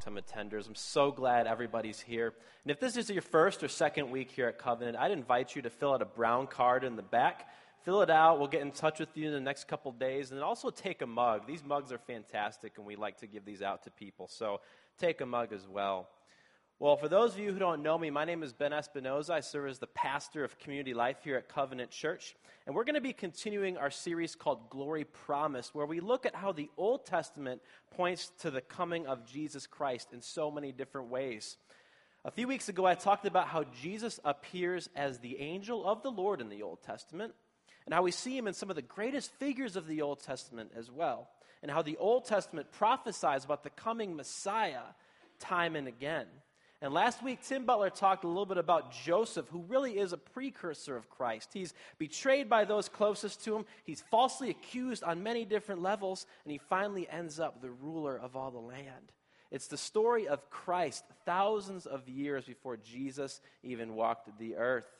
time attenders. I'm so glad everybody's here. And if this is your first or second week here at Covenant, I'd invite you to fill out a brown card in the back. Fill it out. We'll get in touch with you in the next couple days. And also take a mug. These mugs are fantastic, and we like to give these out to people. So take a mug as well. Well, for those of you who don't know me, my name is Ben Espinoza. I serve as the pastor of community life here at Covenant Church. And we're going to be continuing our series called Glory Promised, where we look at how the Old Testament points to the coming of Jesus Christ in so many different ways. A few weeks ago, I talked about how Jesus appears as the angel of the Lord in the Old Testament, and how we see him in some of the greatest figures of the Old Testament as well, and how the Old Testament prophesies about the coming Messiah time and again. And last week, Tim Butler talked a little bit about Joseph, who really is a precursor of Christ. He's betrayed by those closest to him, he's falsely accused on many different levels, and he finally ends up the ruler of all the land. It's the story of Christ thousands of years before Jesus even walked the earth.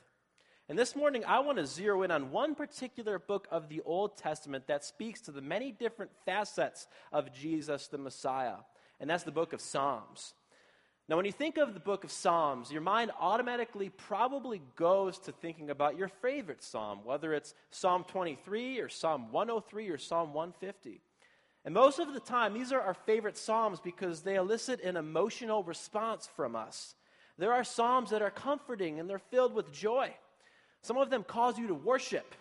And this morning, I want to zero in on one particular book of the Old Testament that speaks to the many different facets of Jesus the Messiah, and that's the book of Psalms. Now, when you think of the book of Psalms, your mind automatically probably goes to thinking about your favorite psalm, whether it's Psalm 23 or Psalm 103 or Psalm 150. And most of the time, these are our favorite psalms because they elicit an emotional response from us. There are psalms that are comforting and they're filled with joy. Some of them cause you to worship.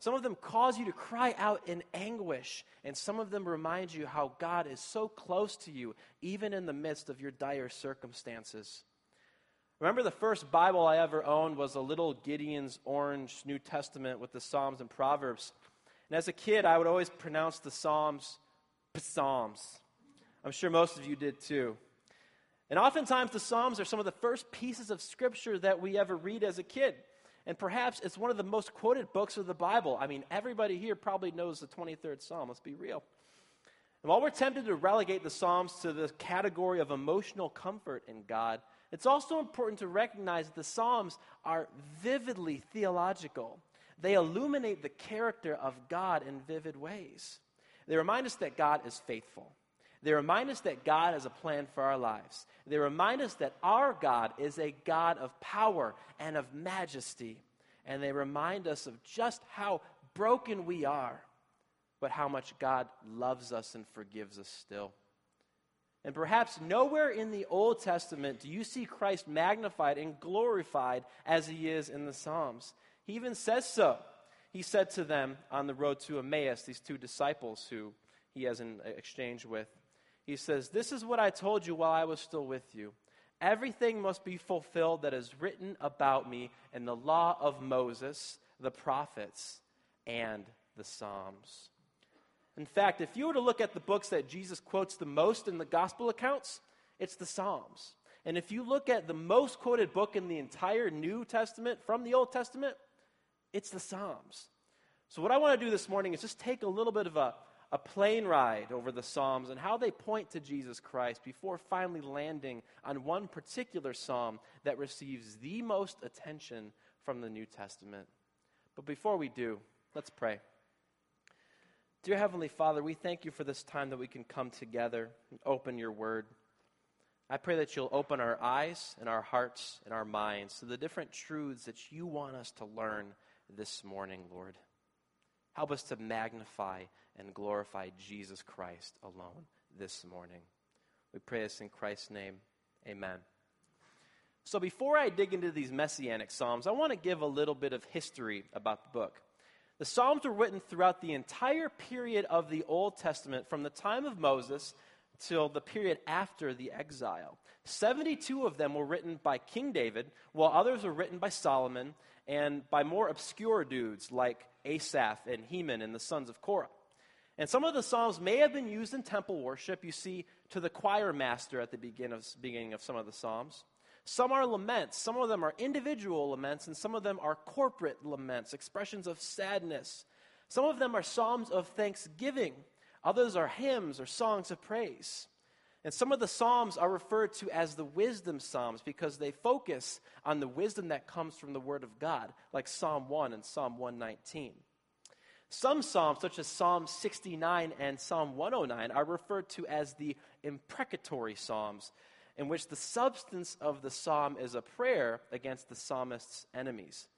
Some of them cause you to cry out in anguish, and some of them remind you how God is so close to you, even in the midst of your dire circumstances. Remember, the first Bible I ever owned was a little Gideon's Orange New Testament with the Psalms and Proverbs. And as a kid, I would always pronounce the Psalms Psalms. I'm sure most of you did too. And oftentimes, the Psalms are some of the first pieces of Scripture that we ever read as a kid. And perhaps it's one of the most quoted books of the Bible. I mean, everybody here probably knows the 23rd Psalm. Let's be real. And while we're tempted to relegate the Psalms to the category of emotional comfort in God, it's also important to recognize that the Psalms are vividly theological. They illuminate the character of God in vivid ways. They remind us that God is faithful. They remind us that God has a plan for our lives. They remind us that our God is a God of power and of majesty. And they remind us of just how broken we are, but how much God loves us and forgives us still. And perhaps nowhere in the Old Testament do you see Christ magnified and glorified as he is in the Psalms. He even says so. He said to them on the road to Emmaus, these two disciples who he has an exchange with, he says, This is what I told you while I was still with you. Everything must be fulfilled that is written about me in the law of Moses, the prophets, and the Psalms. In fact, if you were to look at the books that Jesus quotes the most in the gospel accounts, it's the Psalms. And if you look at the most quoted book in the entire New Testament from the Old Testament, it's the Psalms. So, what I want to do this morning is just take a little bit of a a plane ride over the Psalms and how they point to Jesus Christ before finally landing on one particular psalm that receives the most attention from the New Testament. But before we do, let's pray. Dear Heavenly Father, we thank you for this time that we can come together and open your word. I pray that you'll open our eyes and our hearts and our minds to the different truths that you want us to learn this morning, Lord. Help us to magnify and glorify Jesus Christ alone this morning. We pray this in Christ's name. Amen. So, before I dig into these messianic Psalms, I want to give a little bit of history about the book. The Psalms were written throughout the entire period of the Old Testament, from the time of Moses till the period after the exile. 72 of them were written by King David, while others were written by Solomon and by more obscure dudes like Asaph and Heman and the sons of Korah. And some of the psalms may have been used in temple worship. You see, to the choir master at the begin of, beginning of some of the psalms. Some are laments. Some of them are individual laments, and some of them are corporate laments, expressions of sadness. Some of them are psalms of thanksgiving. Others are hymns or songs of praise. And some of the Psalms are referred to as the wisdom Psalms because they focus on the wisdom that comes from the Word of God, like Psalm 1 and Psalm 119. Some Psalms, such as Psalm 69 and Psalm 109, are referred to as the imprecatory psalms, in which the substance of the psalm is a prayer against the psalmist's enemies.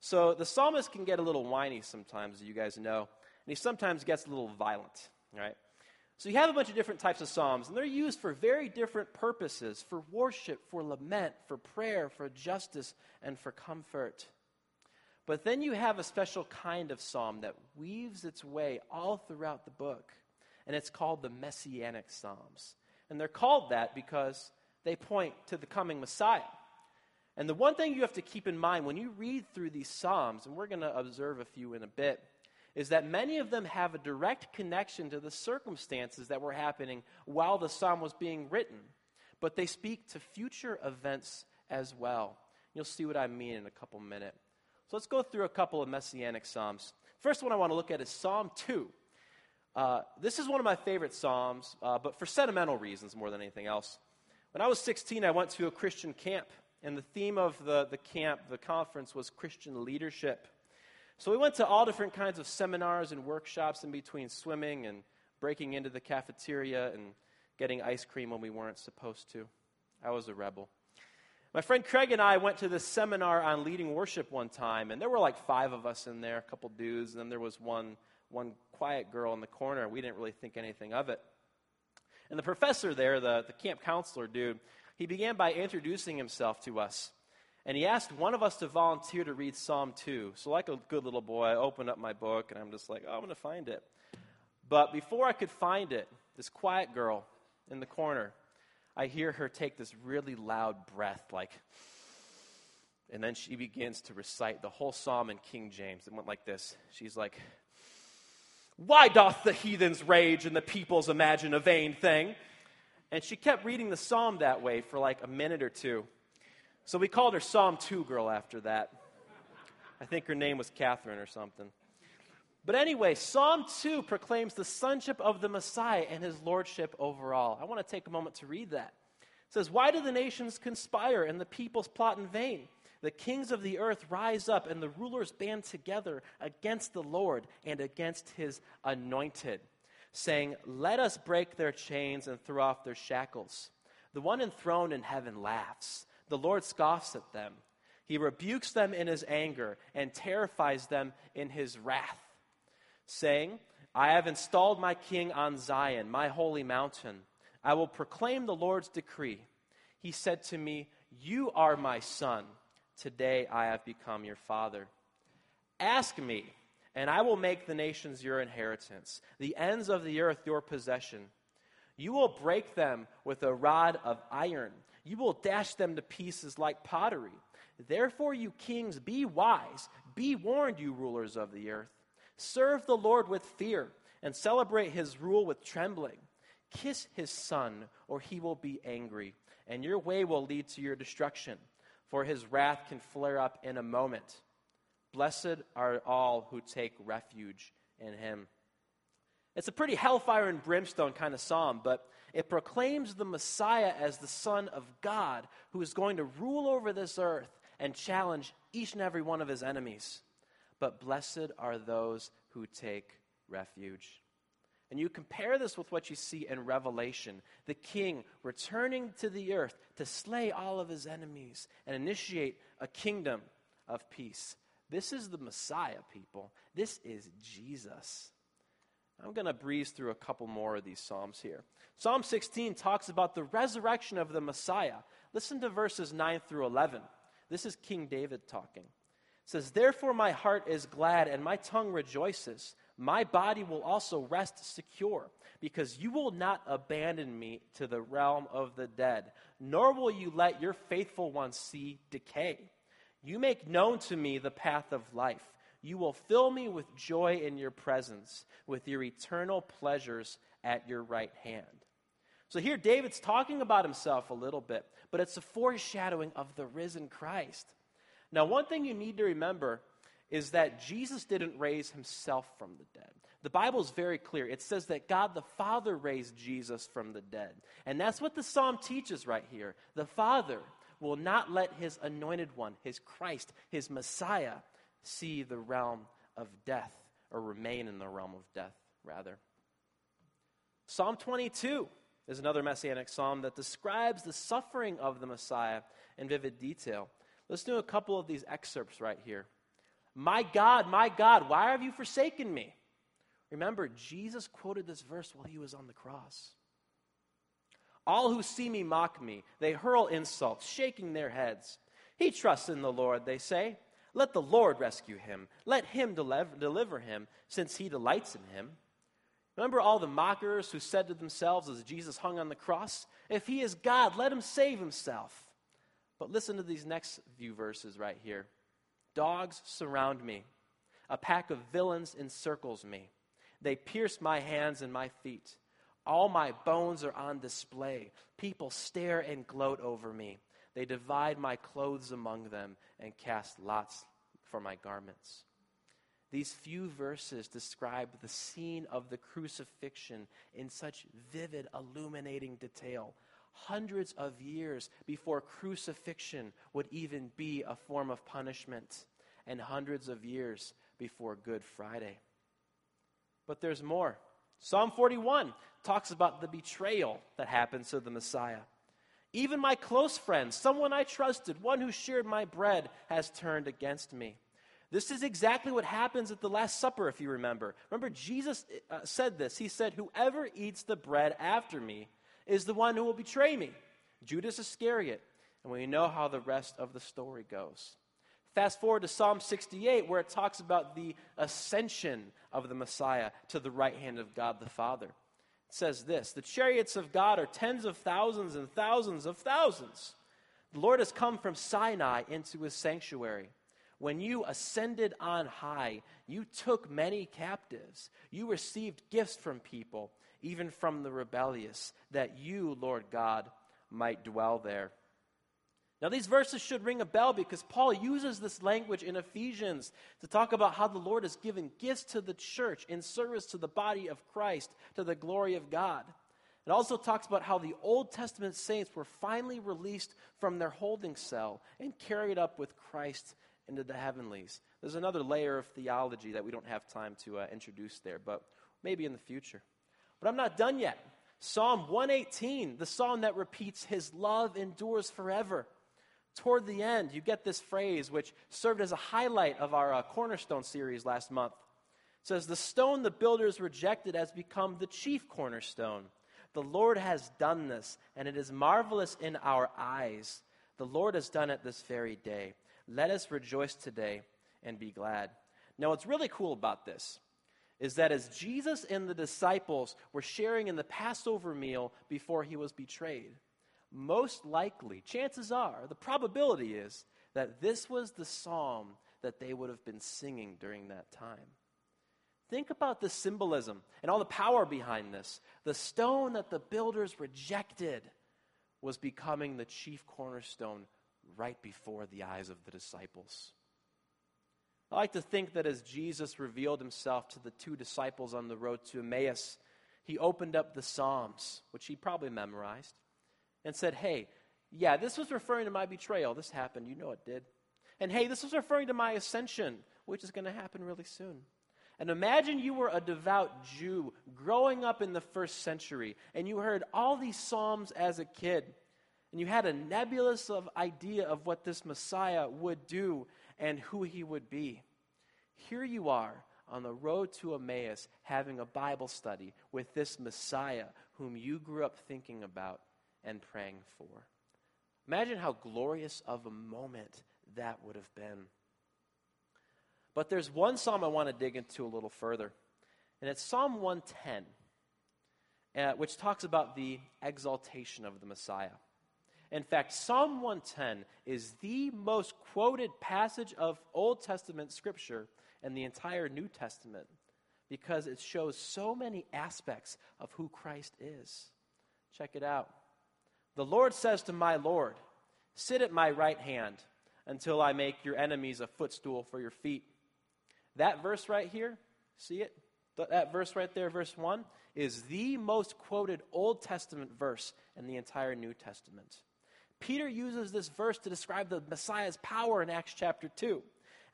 So the psalmist can get a little whiny sometimes, as you guys know, and he sometimes gets a little violent, right? So you have a bunch of different types of psalms, and they're used for very different purposes for worship, for lament, for prayer, for justice, and for comfort. But then you have a special kind of psalm that weaves its way all throughout the book, and it's called the Messianic Psalms. And they're called that because they point to the coming Messiah. And the one thing you have to keep in mind when you read through these Psalms, and we're going to observe a few in a bit, is that many of them have a direct connection to the circumstances that were happening while the Psalm was being written. But they speak to future events as well. You'll see what I mean in a couple minutes. So let's go through a couple of messianic Psalms. First one I want to look at is Psalm 2. Uh, this is one of my favorite Psalms, uh, but for sentimental reasons more than anything else. When I was 16, I went to a Christian camp, and the theme of the, the camp, the conference, was Christian leadership. So we went to all different kinds of seminars and workshops in between swimming and breaking into the cafeteria and getting ice cream when we weren't supposed to. I was a rebel. My friend Craig and I went to this seminar on leading worship one time, and there were like five of us in there, a couple dudes, and then there was one, one quiet girl in the corner. We didn't really think anything of it. And the professor there, the, the camp counselor dude, he began by introducing himself to us. And he asked one of us to volunteer to read Psalm 2. So, like a good little boy, I opened up my book and I'm just like, oh, I'm going to find it. But before I could find it, this quiet girl in the corner, I hear her take this really loud breath, like, and then she begins to recite the whole psalm in King James. It went like this She's like, Why doth the heathens rage and the peoples imagine a vain thing? And she kept reading the psalm that way for like a minute or two. So we called her Psalm 2 girl after that. I think her name was Catherine or something. But anyway, Psalm 2 proclaims the sonship of the Messiah and his lordship over all. I want to take a moment to read that. It says, Why do the nations conspire and the peoples plot in vain? The kings of the earth rise up and the rulers band together against the Lord and against his anointed, saying, Let us break their chains and throw off their shackles. The one enthroned in heaven laughs. The Lord scoffs at them. He rebukes them in his anger and terrifies them in his wrath saying, I have installed my king on Zion, my holy mountain. I will proclaim the Lord's decree. He said to me, You are my son. Today I have become your father. Ask me, and I will make the nations your inheritance, the ends of the earth your possession. You will break them with a rod of iron. You will dash them to pieces like pottery. Therefore, you kings, be wise. Be warned, you rulers of the earth. Serve the Lord with fear and celebrate his rule with trembling. Kiss his son, or he will be angry, and your way will lead to your destruction, for his wrath can flare up in a moment. Blessed are all who take refuge in him. It's a pretty hellfire and brimstone kind of psalm, but it proclaims the Messiah as the Son of God who is going to rule over this earth and challenge each and every one of his enemies but blessed are those who take refuge. And you compare this with what you see in Revelation the king returning to the earth to slay all of his enemies and initiate a kingdom of peace. This is the Messiah, people. This is Jesus. I'm going to breeze through a couple more of these Psalms here. Psalm 16 talks about the resurrection of the Messiah. Listen to verses 9 through 11. This is King David talking says, Therefore my heart is glad and my tongue rejoices. My body will also rest secure, because you will not abandon me to the realm of the dead, nor will you let your faithful one see decay. You make known to me the path of life. You will fill me with joy in your presence, with your eternal pleasures at your right hand. So here David's talking about himself a little bit, but it's a foreshadowing of the risen Christ. Now, one thing you need to remember is that Jesus didn't raise himself from the dead. The Bible is very clear. It says that God the Father raised Jesus from the dead. And that's what the psalm teaches right here. The Father will not let his anointed one, his Christ, his Messiah, see the realm of death, or remain in the realm of death, rather. Psalm 22 is another messianic psalm that describes the suffering of the Messiah in vivid detail. Listen do a couple of these excerpts right here. My God, my God, why have you forsaken me? Remember, Jesus quoted this verse while he was on the cross. All who see me mock me. They hurl insults, shaking their heads. He trusts in the Lord, they say. Let the Lord rescue him. Let him deliver him, since he delights in him. Remember all the mockers who said to themselves as Jesus hung on the cross, If he is God, let him save himself. But listen to these next few verses right here. Dogs surround me, a pack of villains encircles me. They pierce my hands and my feet. All my bones are on display. People stare and gloat over me. They divide my clothes among them and cast lots for my garments. These few verses describe the scene of the crucifixion in such vivid, illuminating detail. Hundreds of years before crucifixion would even be a form of punishment, and hundreds of years before Good Friday. But there's more. Psalm 41 talks about the betrayal that happens to the Messiah. Even my close friend, someone I trusted, one who shared my bread, has turned against me. This is exactly what happens at the Last Supper, if you remember. Remember, Jesus uh, said this. He said, Whoever eats the bread after me is the one who will betray me. Judas Iscariot. And we know how the rest of the story goes. Fast forward to Psalm 68, where it talks about the ascension of the Messiah to the right hand of God the Father. It says this The chariots of God are tens of thousands and thousands of thousands. The Lord has come from Sinai into his sanctuary. When you ascended on high, you took many captives. You received gifts from people, even from the rebellious, that you, Lord God, might dwell there. Now, these verses should ring a bell because Paul uses this language in Ephesians to talk about how the Lord has given gifts to the church in service to the body of Christ, to the glory of God. It also talks about how the Old Testament saints were finally released from their holding cell and carried up with Christ into the heavenlies. There's another layer of theology that we don't have time to uh, introduce there, but maybe in the future. But I'm not done yet. Psalm 118, the psalm that repeats, His love endures forever. Toward the end, you get this phrase which served as a highlight of our uh, Cornerstone series last month. It says, The stone the builders rejected has become the chief cornerstone. The Lord has done this, and it is marvelous in our eyes. The Lord has done it this very day. Let us rejoice today and be glad. Now, what's really cool about this is that as Jesus and the disciples were sharing in the Passover meal before he was betrayed, most likely, chances are, the probability is that this was the psalm that they would have been singing during that time. Think about the symbolism and all the power behind this. The stone that the builders rejected was becoming the chief cornerstone right before the eyes of the disciples. I like to think that as Jesus revealed himself to the two disciples on the road to Emmaus, he opened up the Psalms, which he probably memorized, and said, Hey, yeah, this was referring to my betrayal. This happened. You know it did. And hey, this was referring to my ascension, which is going to happen really soon. And imagine you were a devout Jew growing up in the first century, and you heard all these Psalms as a kid and you had a nebulous of idea of what this Messiah would do and who he would be. Here you are on the road to Emmaus having a Bible study with this Messiah whom you grew up thinking about and praying for. Imagine how glorious of a moment that would have been. But there's one psalm I want to dig into a little further, and it's Psalm 110, uh, which talks about the exaltation of the Messiah. In fact, Psalm 110 is the most quoted passage of Old Testament scripture in the entire New Testament because it shows so many aspects of who Christ is. Check it out. The Lord says to my Lord, Sit at my right hand until I make your enemies a footstool for your feet. That verse right here, see it? That verse right there, verse 1, is the most quoted Old Testament verse in the entire New Testament. Peter uses this verse to describe the Messiah's power in Acts chapter 2.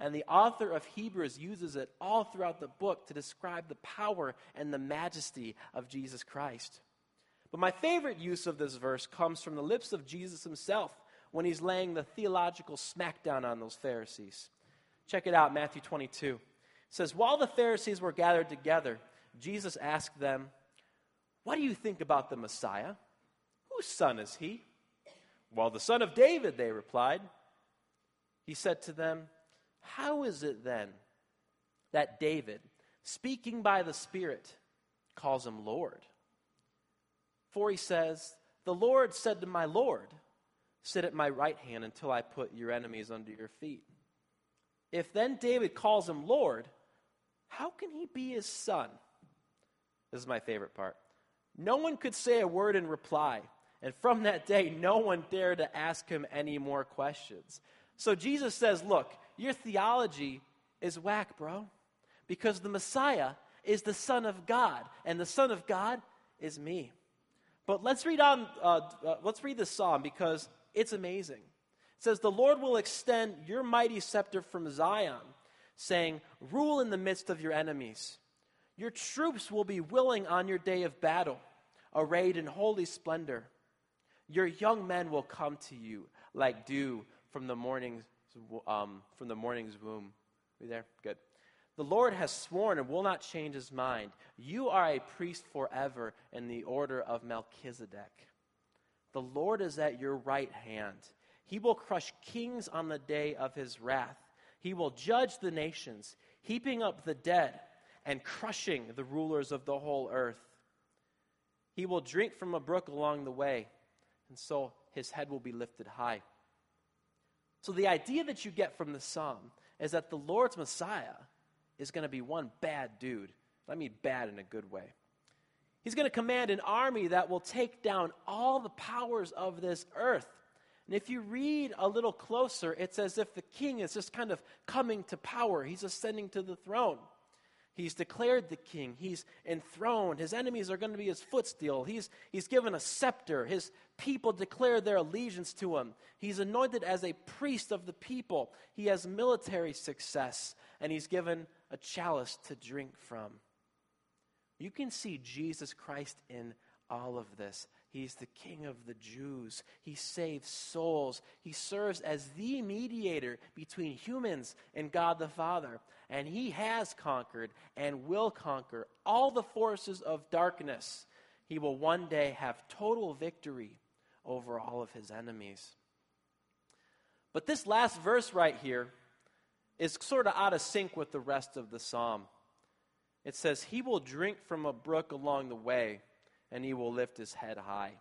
And the author of Hebrews uses it all throughout the book to describe the power and the majesty of Jesus Christ. But my favorite use of this verse comes from the lips of Jesus himself when he's laying the theological smackdown on those Pharisees. Check it out, Matthew 22. It says, While the Pharisees were gathered together, Jesus asked them, What do you think about the Messiah? Whose son is he? Well, the son of David, they replied. He said to them, How is it then that David, speaking by the Spirit, calls him Lord? For he says, The Lord said to my Lord, Sit at my right hand until I put your enemies under your feet. If then David calls him Lord, how can he be his son? This is my favorite part. No one could say a word in reply. And from that day, no one dared to ask him any more questions. So Jesus says, Look, your theology is whack, bro. Because the Messiah is the Son of God, and the Son of God is me. But let's read on, uh, uh, let's read this psalm because it's amazing. It says, The Lord will extend your mighty scepter from Zion, saying, Rule in the midst of your enemies. Your troops will be willing on your day of battle, arrayed in holy splendor. Your young men will come to you like dew from the morning's, um, from the morning's womb. Are you there? Good. The Lord has sworn and will not change his mind. You are a priest forever in the order of Melchizedek. The Lord is at your right hand. He will crush kings on the day of his wrath. He will judge the nations, heaping up the dead and crushing the rulers of the whole earth. He will drink from a brook along the way and so his head will be lifted high. So, the idea that you get from the psalm is that the Lord's Messiah is going to be one bad dude. I mean, bad in a good way. He's going to command an army that will take down all the powers of this earth. And if you read a little closer, it's as if the king is just kind of coming to power, he's ascending to the throne. He's declared the king. He's enthroned. His enemies are going to be his footstool. He's, he's given a scepter. His people declare their allegiance to him. He's anointed as a priest of the people. He has military success, and he's given a chalice to drink from. You can see Jesus Christ in all of this. He's the King of the Jews. He saves souls. He serves as the mediator between humans and God the Father. And he has conquered and will conquer all the forces of darkness. He will one day have total victory over all of his enemies. But this last verse right here is sort of out of sync with the rest of the psalm. It says, He will drink from a brook along the way and he will lift his head high.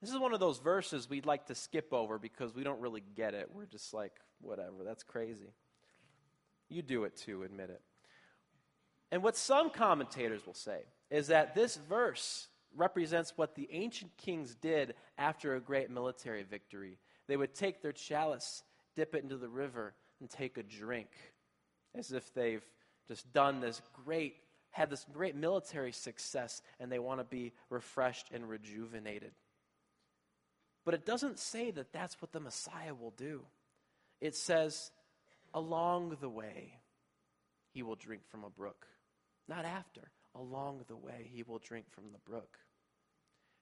This is one of those verses we'd like to skip over because we don't really get it. We're just like, whatever, that's crazy. You do it too, admit it. And what some commentators will say is that this verse represents what the ancient kings did after a great military victory. They would take their chalice, dip it into the river, and take a drink as if they've just done this great had this great military success and they want to be refreshed and rejuvenated. But it doesn't say that that's what the Messiah will do. It says, along the way, he will drink from a brook. Not after, along the way, he will drink from the brook.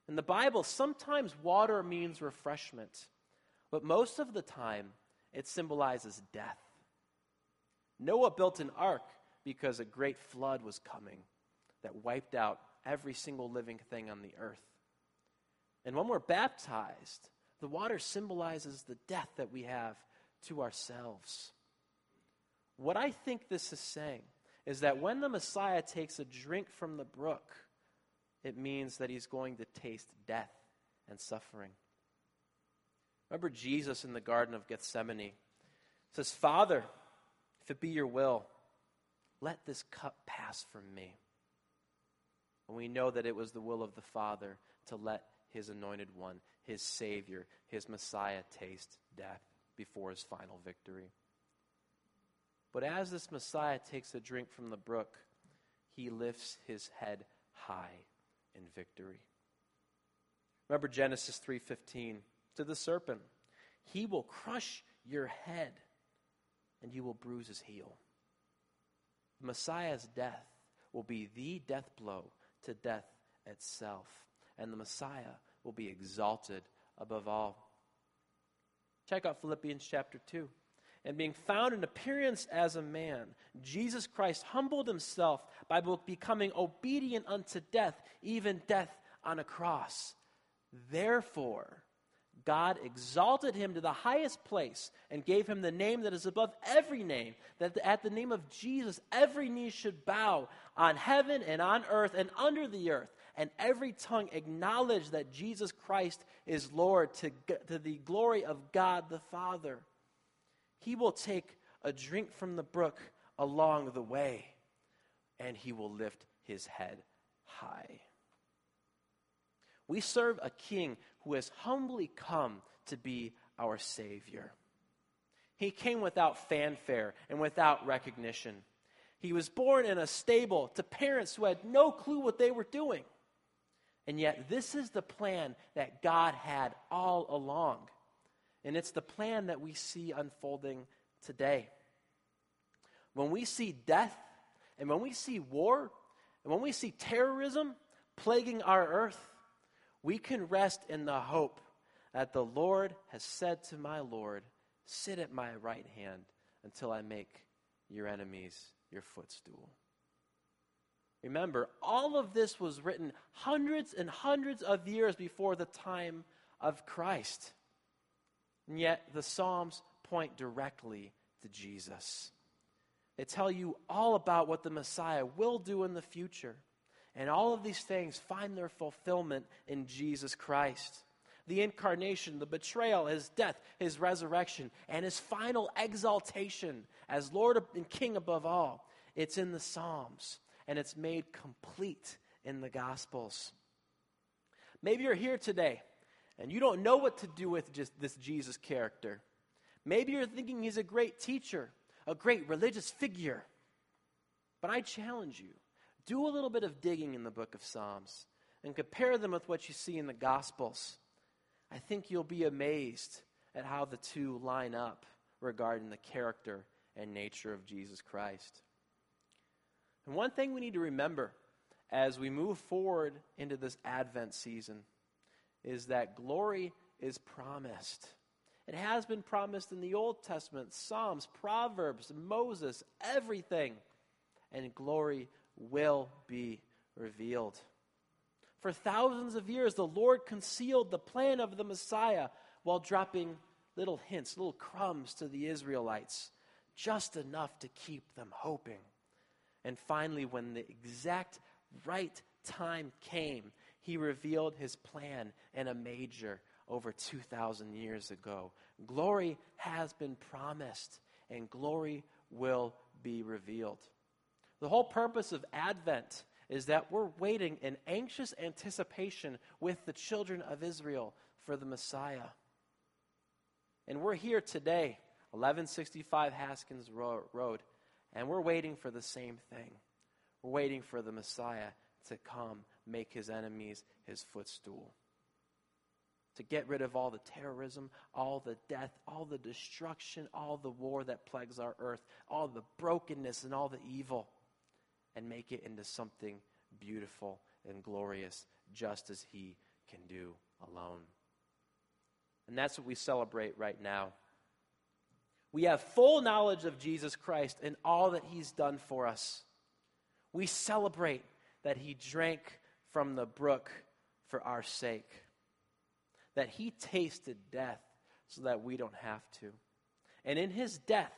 In the Bible, sometimes water means refreshment, but most of the time, it symbolizes death. Noah built an ark because a great flood was coming that wiped out every single living thing on the earth. And when we're baptized, the water symbolizes the death that we have to ourselves. What I think this is saying is that when the Messiah takes a drink from the brook, it means that he's going to taste death and suffering. Remember Jesus in the Garden of Gethsemane says, Father, if it be your will, let this cup pass from me. And we know that it was the will of the Father to let his anointed one, his Savior, his Messiah, taste death before his final victory. But as this Messiah takes a drink from the brook, he lifts his head high in victory. Remember Genesis 3:15 to the serpent, he will crush your head and you will bruise his heel. Messiah's death will be the death blow to death itself. and the Messiah will be exalted above all. Check out Philippians chapter 2. And being found in appearance as a man, Jesus Christ humbled himself by becoming obedient unto death, even death on a cross. Therefore, God exalted him to the highest place and gave him the name that is above every name, that at the name of Jesus every knee should bow on heaven and on earth and under the earth, and every tongue acknowledge that Jesus Christ is Lord to, to the glory of God the Father. He will take a drink from the brook along the way, and he will lift his head high. We serve a king who has humbly come to be our Savior. He came without fanfare and without recognition. He was born in a stable to parents who had no clue what they were doing. And yet, this is the plan that God had all along. And it's the plan that we see unfolding today. When we see death, and when we see war, and when we see terrorism plaguing our earth, we can rest in the hope that the Lord has said to my Lord, Sit at my right hand until I make your enemies your footstool. Remember, all of this was written hundreds and hundreds of years before the time of Christ. And yet, the Psalms point directly to Jesus. They tell you all about what the Messiah will do in the future. And all of these things find their fulfillment in Jesus Christ. The incarnation, the betrayal, his death, his resurrection, and his final exaltation as Lord and King above all. It's in the Psalms, and it's made complete in the Gospels. Maybe you're here today and you don't know what to do with just this Jesus character. Maybe you're thinking he's a great teacher, a great religious figure. But I challenge you do a little bit of digging in the book of Psalms and compare them with what you see in the Gospels. I think you'll be amazed at how the two line up regarding the character and nature of Jesus Christ. And one thing we need to remember as we move forward into this Advent season is that glory is promised. It has been promised in the Old Testament, Psalms, Proverbs, Moses, everything. And glory will be revealed. For thousands of years, the Lord concealed the plan of the Messiah while dropping little hints, little crumbs to the Israelites, just enough to keep them hoping. And finally, when the exact right time came, he revealed his plan in a major over 2,000 years ago. Glory has been promised, and glory will be revealed. The whole purpose of Advent is that we're waiting in anxious anticipation with the children of Israel for the Messiah. And we're here today, 1165 Haskins Road, and we're waiting for the same thing. We're waiting for the Messiah to come, make his enemies his footstool. To get rid of all the terrorism, all the death, all the destruction, all the war that plagues our earth, all the brokenness and all the evil and make it into something beautiful and glorious, just as He can do alone. And that's what we celebrate right now. We have full knowledge of Jesus Christ and all that He's done for us. We celebrate that He drank from the brook for our sake, that He tasted death so that we don't have to. And in His death,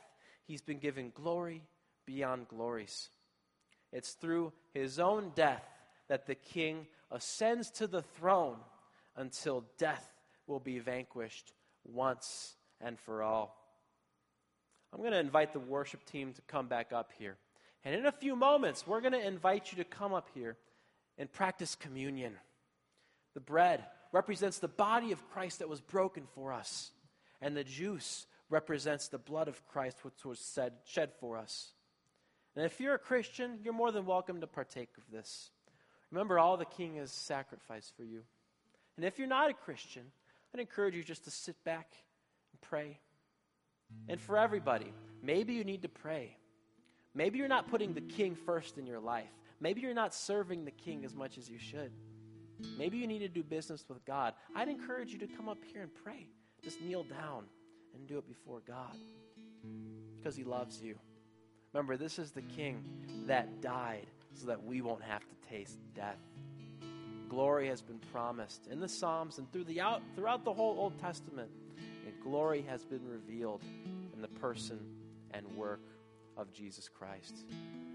He's been given glory beyond glories. It's through his own death that the king ascends to the throne until death will be vanquished once and for all. I'm going to invite the worship team to come back up here. And in a few moments, we're going to invite you to come up here and practice communion. The bread represents the body of Christ that was broken for us, and the juice represents the blood of Christ which was shed for us. And if you're a Christian, you're more than welcome to partake of this. Remember, all the king has sacrificed for you. And if you're not a Christian, I'd encourage you just to sit back and pray. And for everybody, maybe you need to pray. Maybe you're not putting the king first in your life. Maybe you're not serving the king as much as you should. Maybe you need to do business with God. I'd encourage you to come up here and pray. Just kneel down and do it before God because He loves you. Remember, this is the King that died so that we won't have to taste death. Glory has been promised in the Psalms and through the out, throughout the whole Old Testament. And glory has been revealed in the person and work of Jesus Christ.